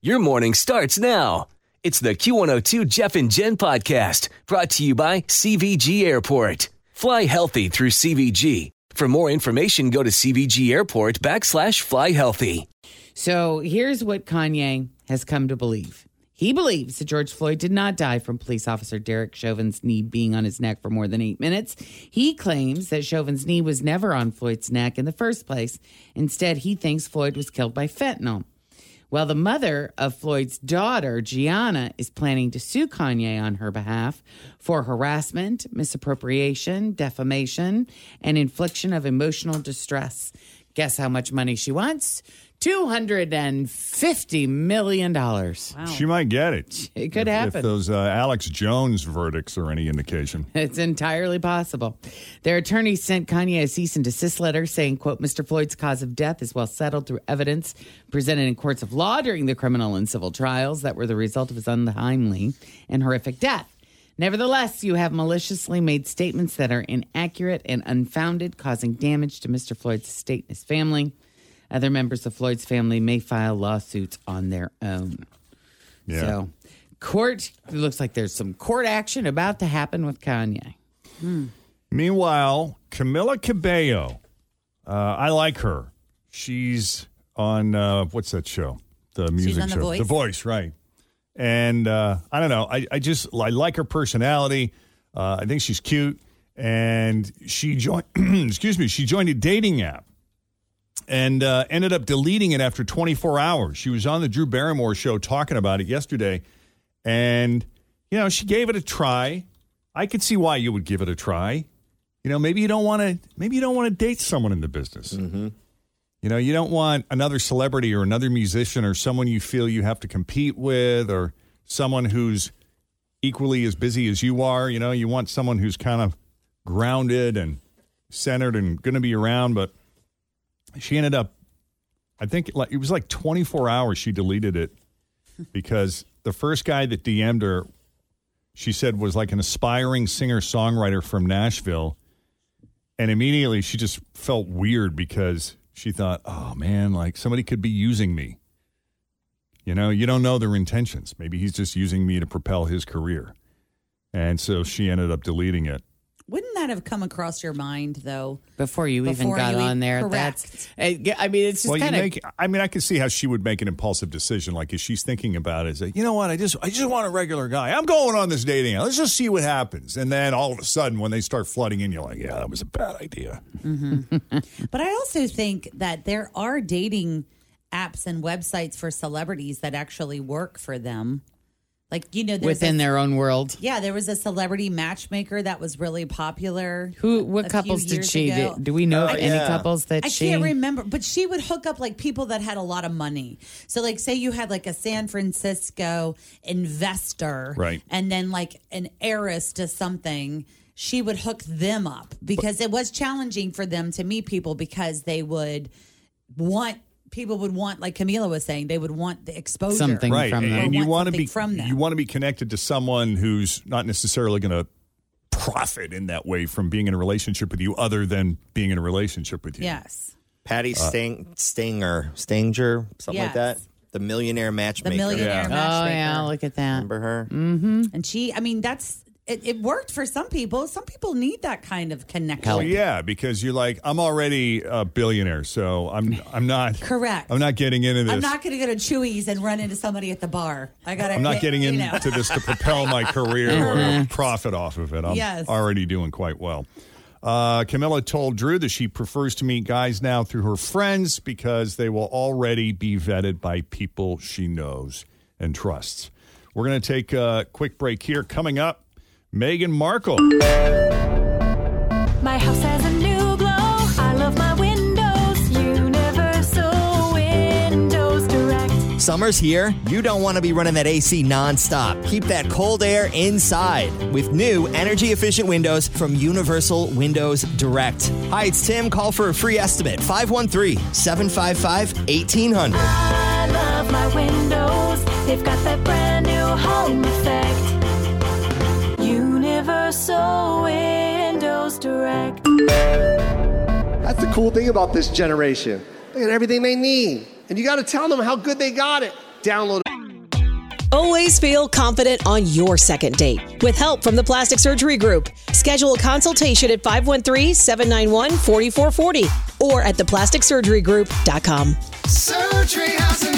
Your morning starts now. It's the Q102 Jeff and Jen podcast brought to you by CVG Airport. Fly healthy through CVG. For more information, go to CVG Airport backslash fly healthy. So here's what Kanye has come to believe. He believes that George Floyd did not die from police officer Derek Chauvin's knee being on his neck for more than eight minutes. He claims that Chauvin's knee was never on Floyd's neck in the first place. Instead, he thinks Floyd was killed by fentanyl. Well, the mother of Floyd's daughter, Gianna, is planning to sue Kanye on her behalf for harassment, misappropriation, defamation, and infliction of emotional distress. Guess how much money she wants? $250 million. Wow. She might get it. It could if, happen. If those uh, Alex Jones verdicts are any indication. It's entirely possible. Their attorney sent Kanye a cease and desist letter saying, quote, Mr. Floyd's cause of death is well settled through evidence presented in courts of law during the criminal and civil trials that were the result of his untimely and horrific death. Nevertheless, you have maliciously made statements that are inaccurate and unfounded, causing damage to Mr. Floyd's estate and his family. Other members of Floyd's family may file lawsuits on their own. Yeah. So, court, it looks like there's some court action about to happen with Kanye. Meanwhile, Camila Cabello, uh, I like her. She's on uh, what's that show? The music on The show, Voice? The Voice, right? And uh, I don't know. I, I just I like her personality. Uh, I think she's cute, and she joined. excuse me. She joined a dating app and uh, ended up deleting it after 24 hours. She was on the Drew Barrymore show talking about it yesterday, and you know she gave it a try. I could see why you would give it a try. You know, maybe you don't want to. Maybe you don't want to date someone in the business. Mm-hmm. You know, you don't want another celebrity or another musician or someone you feel you have to compete with or someone who's equally as busy as you are. You know, you want someone who's kind of grounded and centered and going to be around. But she ended up, I think, like it was like 24 hours. She deleted it because the first guy that DM'd her, she said, was like an aspiring singer songwriter from Nashville. And immediately she just felt weird because she thought, oh man, like somebody could be using me. You know, you don't know their intentions. Maybe he's just using me to propel his career. And so she ended up deleting it. Wouldn't that have come across your mind though? Before you even got you on there, correct. Uh, that's. I I mean, it's just well, kind of. make. I mean, I can see how she would make an impulsive decision. Like if she's thinking about it, say, you know what, I just, I just want a regular guy. I'm going on this dating. app. Let's just see what happens. And then all of a sudden, when they start flooding in, you're like, yeah, that was a bad idea. Mm-hmm. But I also think that there are dating apps and websites for celebrities that actually work for them. Like you know, within a- their own world. Yeah, there was a celebrity matchmaker that was really popular. Who? a What few couples did she? ago. Do, do we know oh, of Oh, any yeah. couples that I she? I can't remember, but she would hook up like people that had a lot of money. So, like, say you had like a San Francisco investor, Right. and then like an heiress to something. She would hook them up because it was challenging for them to meet people because they would want people would want, like Camila was saying, they would want the exposure. Something right. from and, them. and you want want to be from them. you want to be connected to someone who's not necessarily going to profit in that way from being in a relationship with you, other than being in a relationship with you. Yes. Patty Sting, Stinger, Stinger, something like that. The millionaire matchmaker. The millionaire Yeah. Oh yeah, look at that. Remember her? Hmm. And she, I mean, that's it, it worked for some people. Some people need that kind of connection. Well, yeah, because you're like, I'm already a billionaire, so I'm I'm not Correct. I'm not getting into this. I'm not going to go to Chewy's and run into somebody at the bar. I got. I'm not getting into know. this to propel my career or profit off of it. I'm Yes. already doing quite well. Uh, Camila told Drew that she prefers to meet guys now through her friends because they will already be vetted by people she knows and trusts. We're going to take a quick break here. Coming up, Meghan Markle. My house has a new glow. I love my windows. Universal Windows Direct. Summer's here. You don't want to be running that AC nonstop. Keep that cold air inside with new energy efficient windows from Universal Windows Direct. Hi, it's Tim. Call for a free estimate 513 755 1800. I love my windows. They've got that brand new home effect. Universal Windows Direct. That's the cool thing about this generation. They got everything they need. And you got to tell them how good they got it. Download Always feel confident on your second date. With help from the Plastic Surgery Group, schedule a consultation at 513-791-4440 or at theplasticsurgerygroup.com. Surgery has an art.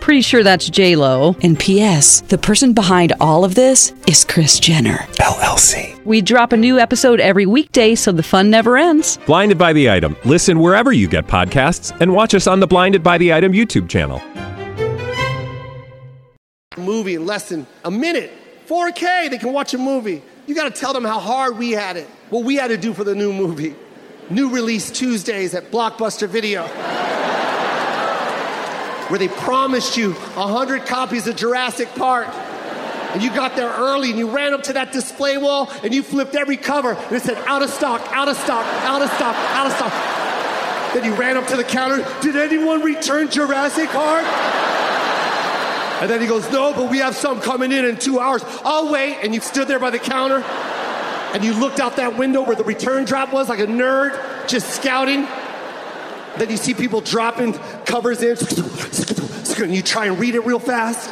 Pretty sure that's J Lo. And P.S. The person behind all of this is Kris Jenner. LLC. We drop a new episode every weekday, so the fun never ends. Blinded by the item. Listen wherever you get podcasts, and watch us on the Blinded by the Item YouTube channel. Movie in less than a minute. 4K, they can watch a movie. You got to tell them how hard we had it. What we had to do for the new movie. New release Tuesdays at Blockbuster Video. Where they promised you 100 copies of Jurassic Park. And you got there early and you ran up to that display wall and you flipped every cover and it said out of stock, out of stock, out of stock, out of stock. Then you ran up to the counter. Did anyone return Jurassic Park? And then he goes, No, but we have some coming in in two hours. I'll wait. And you stood there by the counter and you looked out that window where the return drop was like a nerd just scouting. Then you see people dropping covers in and you try and read it real fast.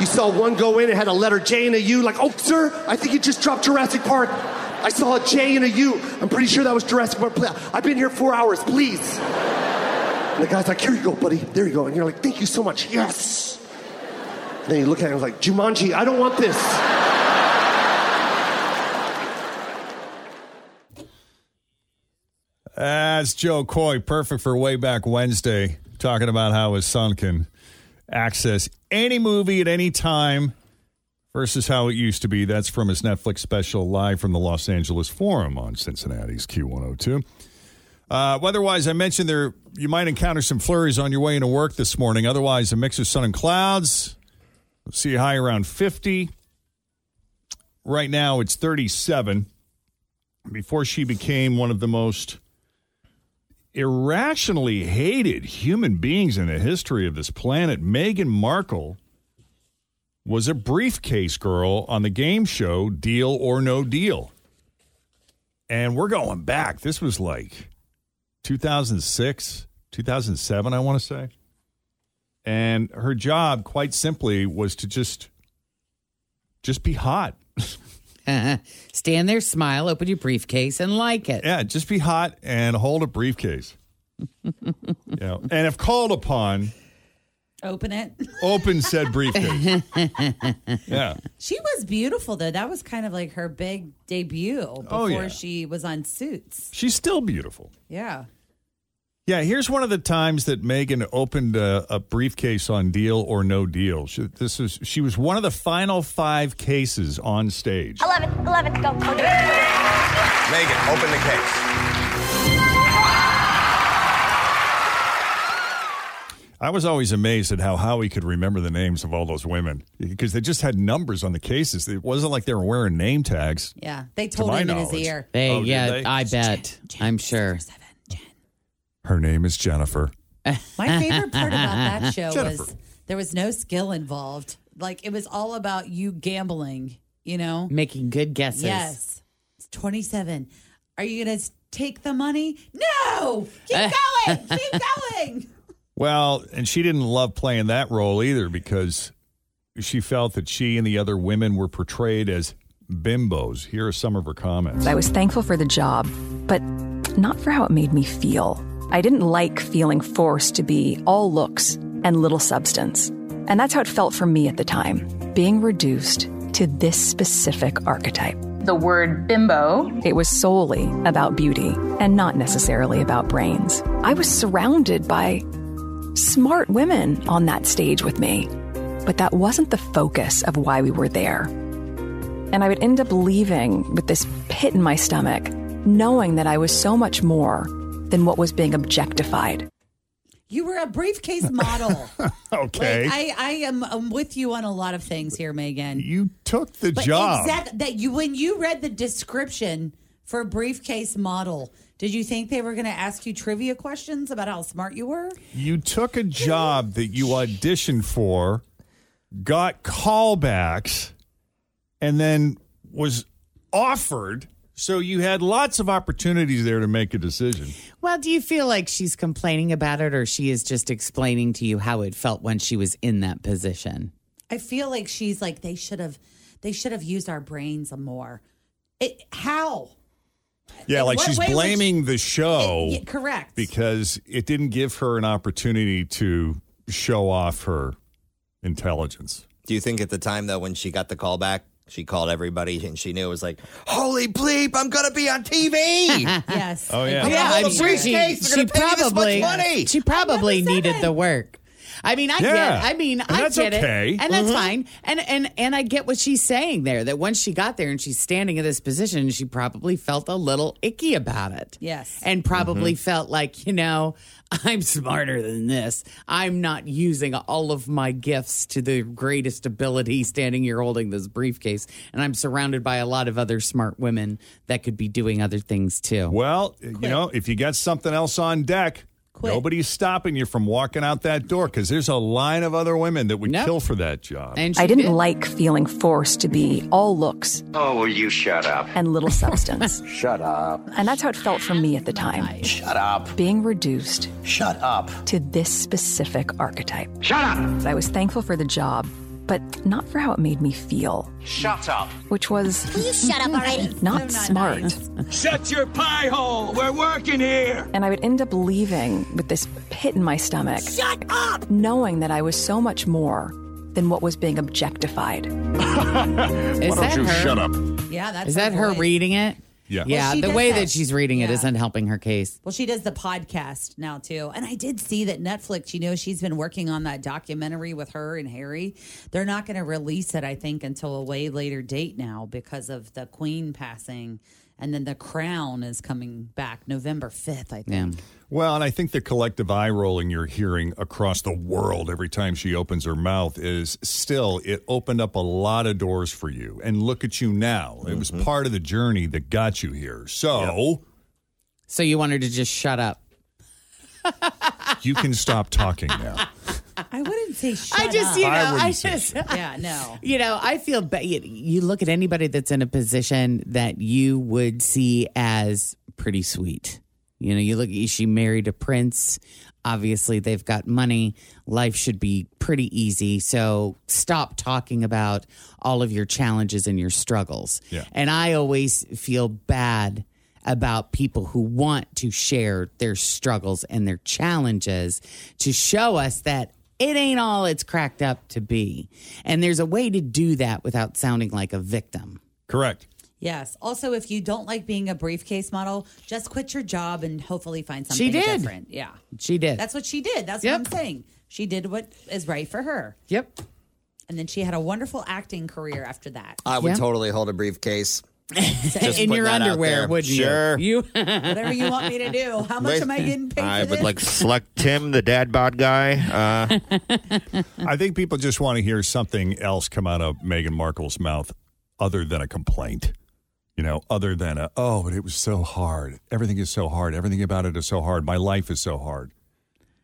You saw one go in, it had a letter J and a U, like, oh, sir, I think you just dropped Jurassic Park. I saw a J and a U. I'm pretty sure that was Jurassic Park. I've been here four hours, please. And the guy's like, here you go, buddy. There you go. And you're like, thank you so much. Yes. And then you look at him like, Jumanji, I don't want this. That's Jo Koy, perfect for way back Wednesday, talking about how his son can access any movie at any time versus how it used to be. That's from his Netflix special live from the Los Angeles Forum on Cincinnati's Q102. Uh, weather-wise, I mentioned there you might encounter some flurries on your way into work this morning. Otherwise, a mix of sun and clouds. We'll see a high around 50. Right now, it's 37. Before she became one of the most irrationally hated human beings in the history of this planet, Meghan Markle was a briefcase girl on the game show Deal or No Deal. And we're going back. This was like 2006, 2007, I want to say. And her job, quite simply, was to just just be hot. Uh-huh. Stand there, smile, open your briefcase, and like it. Yeah, just be hot and hold a briefcase. yeah, and if called upon, Open it. open said briefcase. yeah. She was beautiful though. That was kind of like her big debut oh, before Oh, yeah. she was on Suits. She's still beautiful. Yeah. Yeah, here's one of the times that Meghan opened a, a briefcase on Deal or No Deal. She, this is she was one of the final five cases on stage. 11, 11, go, go. Meghan, open the case. I was always amazed at how Howie could remember the names of all those women because they just had numbers on the cases. It wasn't like they were wearing name tags. Yeah. They told my him in his ear. They, Oh, yeah, they? I bet. I'm sure. Her name is Jennifer. My favorite part about that show Jennifer. was there was no skill involved. Like it was all about you gambling, you know? Making good guesses. Yes. It's 27. Are you going to take the money? No! Keep going! Keep going! Well, and she didn't love playing that role either because she felt that she and the other women were portrayed as bimbos. Here are some of her comments. I was thankful for the job, but not for how it made me feel. I didn't like feeling forced to be all looks and little substance. And that's how it felt for me at the time, being reduced to this specific archetype. The word bimbo. It was solely about beauty and not necessarily about brains. I was surrounded by smart women on that stage with me, but that wasn't the focus of why we were there. And I would end up leaving with this pit in my stomach, knowing that I was so much more than what was being objectified. You were a briefcase model. Okay. Like, I, I am I'm with you on a lot of things here, Meghan. you took the But job. exact that you when you read the description for briefcase model, did you think they were going to ask you trivia questions about how smart you were? You took a job that you auditioned for, got callbacks, and then was offered. So you had lots of opportunities there to make a decision. Well, do you feel like she's complaining about it or she is just explaining to you how it felt when she was in that position? I feel like she's like they should have they should have used our brains more. It, how? Yeah, like What she's way would blaming the show Yeah, correct. because it didn't give her an opportunity to show off her intelligence. Do you think at the time though, when she got the call back, she called everybody and she knew it was like, "Holy bleep, I'm gonna be on TV." yes. Oh yeah. I'm Yeah, I'm hold sure she, briefcase. They're she gonna pay me this much probably money. she probably needed the work. I mean, I get. Yeah. I mean, And I that's get okay. it, and that's Mm-hmm. fine. And and and I get what she's saying there. That once she got there and she's standing in this position, she probably felt a little icky about it. Yes. and probably Mm-hmm. felt like you know, I'm smarter than this. I'm not using all of my gifts to the greatest ability. Standing here holding this briefcase, and I'm surrounded by a lot of other smart women that could be doing other things too. Well, you know, if you got something else on deck, nobody's stopping you from walking out that door because there's a line of other women that would Nope. kill for that job. And I didn't did. like feeling forced to be all looks Oh, will you shut up? and little substance. Shut up. and that's how it felt for me at the time, Shut up. being reduced Shut up. to this specific archetype. Shut up. I was thankful for the job, but not for how it made me feel, Shut up. which was You shut up already. not smart. Shut your pie hole. We're working here. And I would end up leaving with this pit in my stomach, Shut up. knowing that I was so much more than what was being objectified. Is that her? up? Yeah, that's Is that her voice. reading it? Yeah. Yeah, she the way that. that she's reading it Yeah. not helping her case. Well, she does the podcast now too. And I did see that Netflix, you know, she's been working on that documentary with her and Harry. They're not going to release it, I think, until a way later date now because of the Queen passing. And then The Crown is coming back November 5th, I think. yeah. Well, and I think the collective eye rolling you're hearing across the world every time she opens her mouth is still, it opened up a lot of doors for you. And look at you now. It was mm-hmm. part of the journey that got you here. So So you want her to just shut up? you can stop talking now. I wouldn't say shut I just, up. you know, I I, wouldn't say just, yeah, no. you know, I feel bad. You, you look at anybody that's in a position that you would see as pretty sweet. You know, you look, she married a prince. Obviously, they've got money. Life should be pretty easy. So stop talking about all of your challenges and your struggles. Yeah. And I always feel bad about people who want to share their struggles and their challenges to show us that it ain't all it's cracked up to be. And there's a way to do that without sounding like a victim. Correct. Yes. Also, if you don't like being a briefcase model, just quit your job and hopefully find something She did. different. Yeah. She did. That's what she did. That's Yep. what I'm saying. She did what is right for her. yep. And then she had a wonderful acting career after that. I would Yeah. totally hold a briefcase. Just in your underwear, there. wouldn't Sure. you? You Whatever you want me to do. How much am I getting paid I for would this? like select Tim, the dad bod guy. Uh, I think people just want to hear something else come out of Meghan Markle's mouth other than a complaint. You know, other than a, oh, but it was so hard. Everything is so hard. Everything about it is so hard. My life is so hard.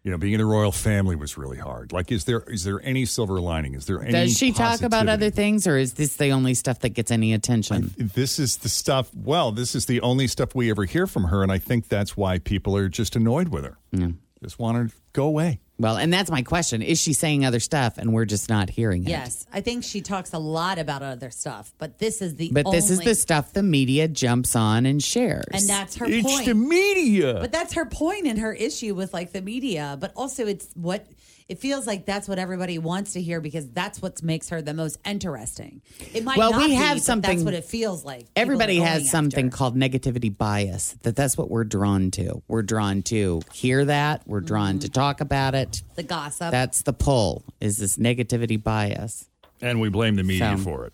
You know, being in the royal family was really hard. Like, is there is there any silver lining? Is there any? Does she talk about other things, or is this the only stuff that gets any attention? This is the stuff. Well, this is the only stuff we ever hear from her, and I think that's why people are just annoyed with her. Yeah. Just want her to go away. Well, and that's my question: Is she saying other stuff, and we're just not hearing it? Yes, I think she talks a lot about other stuff, but this is the But this is only- the stuff the media jumps on and shares. and that's her It's point. the media. But that's her point and her issue with like the media. But also, it's what it feels like. That's what everybody wants to hear because that's what makes her the most interesting. It might Well, not we be, have but something- That's what it feels like. People Everybody has something after. called negativity bias. That that's what we're drawn to. We're drawn to hear that. We're drawn Mm-hmm. to talk about it. the gossip. That's the pull. Is this negativity bias? And we blame the media So- for it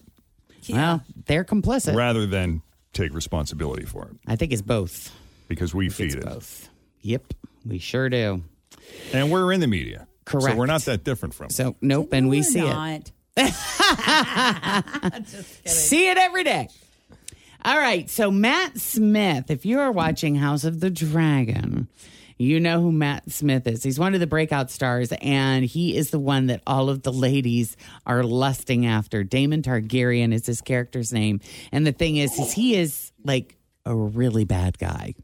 Well, they're complicit. rather than take responsibility for it I think it's both. because we feed It's it. both. Yep, we sure do. And we're in the media. So we're not that different from it. So nope, and we We're see it. See it every day. All right. So, Matt Smith, if you are watching House of the Dragon, you know who Matt Smith is. He's one of the breakout stars, and he is the one that all of the ladies are lusting after. Daemon Targaryen is his character's name. And the thing is, is he is like a really bad guy.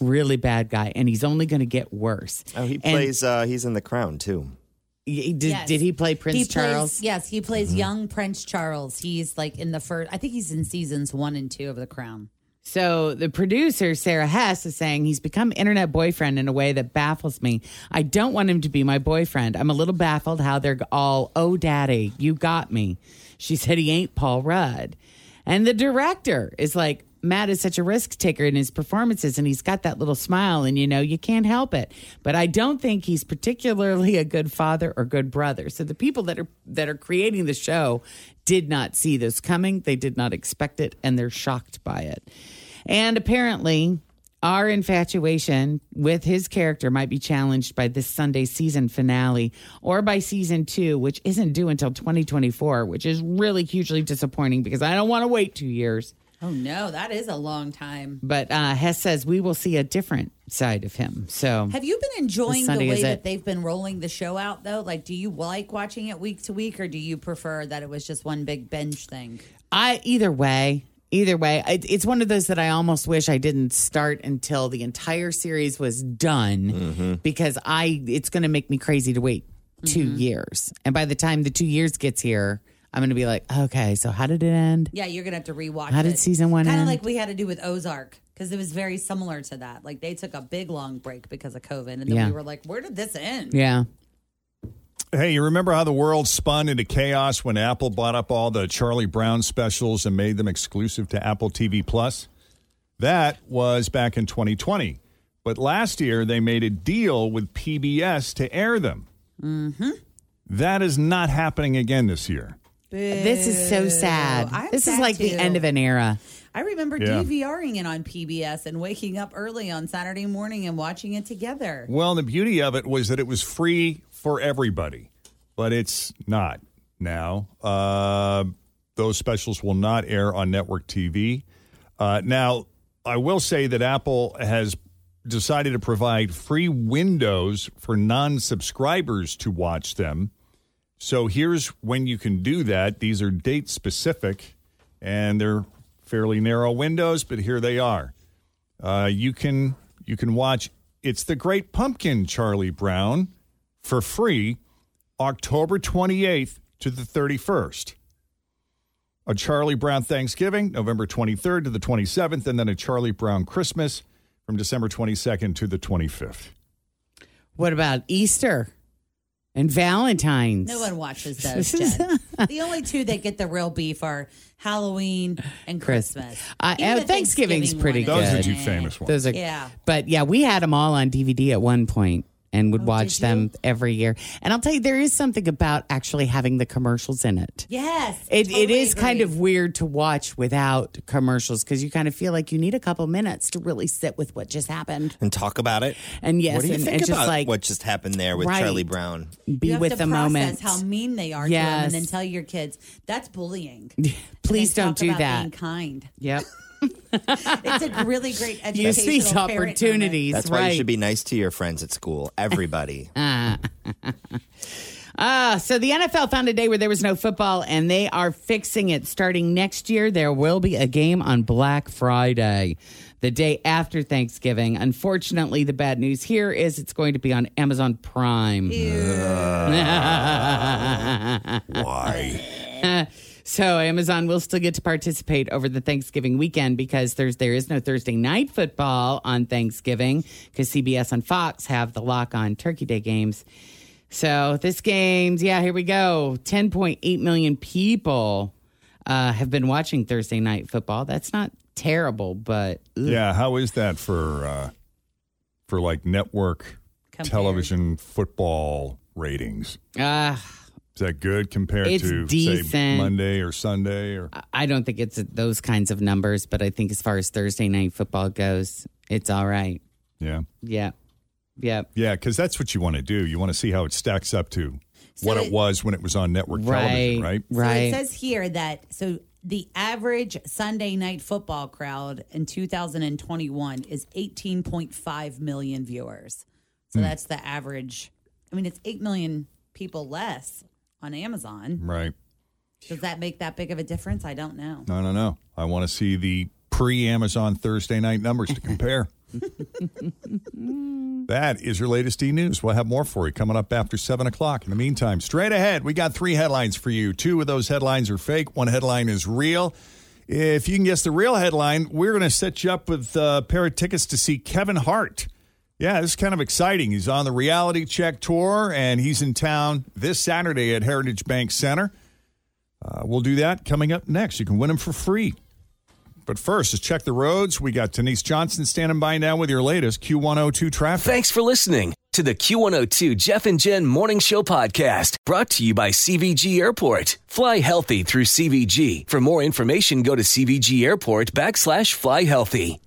Really bad guy. And he's only going to get worse. Oh, he And plays. uh He's in The Crown too. he- did, Yes. did he play Prince He Charles? Plays, yes, he plays Mm-hmm. young Prince Charles. He's like in the first. I think he's in seasons one and two of The Crown. So the producer, Sara Hess, is saying he's become internet boyfriend in a way that baffles me. I don't want him to be my boyfriend. I'm a little baffled how they're all, oh, daddy, you got me. She said he ain't Paul Rudd. And the director is like, Matt is such a risk taker in his performances, and he's got that little smile, and you know, you can't help it. But I don't think he's particularly a good father or good brother. So the people that are that are creating the show did not see this coming. They did not expect it, and they're shocked by it. And apparently, our infatuation with his character might be challenged by this Sunday season finale or by season two, which isn't due until 2024, which is really hugely disappointing because I don't want to wait two years. Oh no, that is a long time. But uh, Hess says we will see a different side of him. So Have you been enjoying the Sunday way that it. they've been rolling the show out though? Like, do you like watching it week to week, or do you prefer that it was just one big binge thing? I either way, either way, it, it's one of those that I almost wish I didn't start until the entire series was done because I it's going to make me crazy to wait 2 years. And by the time the 2 years gets here, I'm going to be like, okay, so how did it end? Yeah, you're gonna have to rewatch. How did season one end? Kind of end? like we had to do with Ozark because it was very similar to that. Like they took a big long break because of COVID, and then Yeah. we were like, "Where did this end?" Yeah. Hey, you remember how the world spun into chaos when Apple bought up all the Charlie Brown specials and made them exclusive to Apple TV Plus? That was back in 2020. But last year, they made a deal with PBS to air them. Mm-hmm. That is not happening again this year. This is so sad. I'm this is sad like the too. end of an era. I remember Yeah. DVRing it on PBS and waking up early on Saturday morning and watching it together. Well, the beauty of it was that it was free for everybody, but it's not now. Uh, those specials will not air on network TV. Uh, now, I will say that Apple has decided to provide free windows for non subscribers to watch them. So here's when you can do that. These are date specific and they're fairly narrow windows, but here they are. Uh, you can you can watch It's the Great Pumpkin, Charlie Brown, for free, October 28th to the 31st. A Charlie Brown Thanksgiving, November 23rd to the 27th, and then a Charlie Brown Christmas from December 22nd to the 25th. What about Easter and Valentine's? No one watches those. Jen. the only two that get the real beef are Halloween and Christmas. Uh, Even uh, the Thanksgiving's Thanksgiving pretty one good. is- Those are two famous ones. Those are, Yeah. But yeah, we had them all on DVD at one point and would oh, watch them every year. And I'll tell you, there is something about actually having the commercials in it. Yes, It, it totally is kind of weird to watch without commercials because you kind of feel like you need a couple minutes to really sit with what just happened. and talk about it. And yes, what do you and, think and just about like what just happened there with Right. Charlie Brown? be you have with to the process moment. how mean they are to Yes. them, and then tell your kids that's bullying. Please don't talk do about that. Being kind. Yep. it's a really great educational Use these parent moment. opportunities. That's why right. you should be nice to your friends at school. Everybody. Ah, so the NFL found a day where there was no football, and they are fixing it. Starting next year, there will be a game on Black Friday, the day after Thanksgiving. Unfortunately, the bad news here is it's going to be on Amazon Prime. Why? So Amazon will still get to participate over the Thanksgiving weekend because there's there is no Thursday night football on Thanksgiving because CBS and Fox have the lock on Turkey Day games. So this game's yeah, here we go. 10.8 million people uh, have been watching Thursday night football. That's not terrible, but ugh. Yeah, how is that for uh, for like network Compared. television football ratings? Ah, Is that good compared It's to say. Monday or Sunday or I don't think it's those kinds of numbers, but I think as far as Thursday night football goes, it's all right. yeah. Yeah. Yeah. Yeah, because that's what you want to do. You want to see how it stacks up to what it, it- was when it was on network television, right? Right. So it says here that so the average Sunday night football crowd in 2021 is 18.5 million viewers. So Hmm. that's the average. I mean, it's 8 million people less on Amazon. Right. Does that make that big of a difference? I don't know. I don't know. I want to see the pre Amazon Thursday night numbers to compare. that is your latest e news. We'll have more for you coming up after 7 o'clock. In the meantime, straight ahead, we got three headlines for you. Two of those headlines are fake, one headline is real. If you can guess the real headline, we're going to set you up with a pair of tickets to see Kevin Hart. Yeah, this is kind of exciting. He's on the reality check tour and he's in town this Saturday at Heritage Bank Center. Uh, we'll do that coming up next. You can win them for free. But first, let's check the roads. We got Denise Johnson standing by now with your latest Q102 traffic. Thanks for listening to the Q102 Jeff and Jen Morning Show podcast brought to you by CVG Airport. Fly healthy through CVG. For more information, go to CVG Airport backslash fly healthy.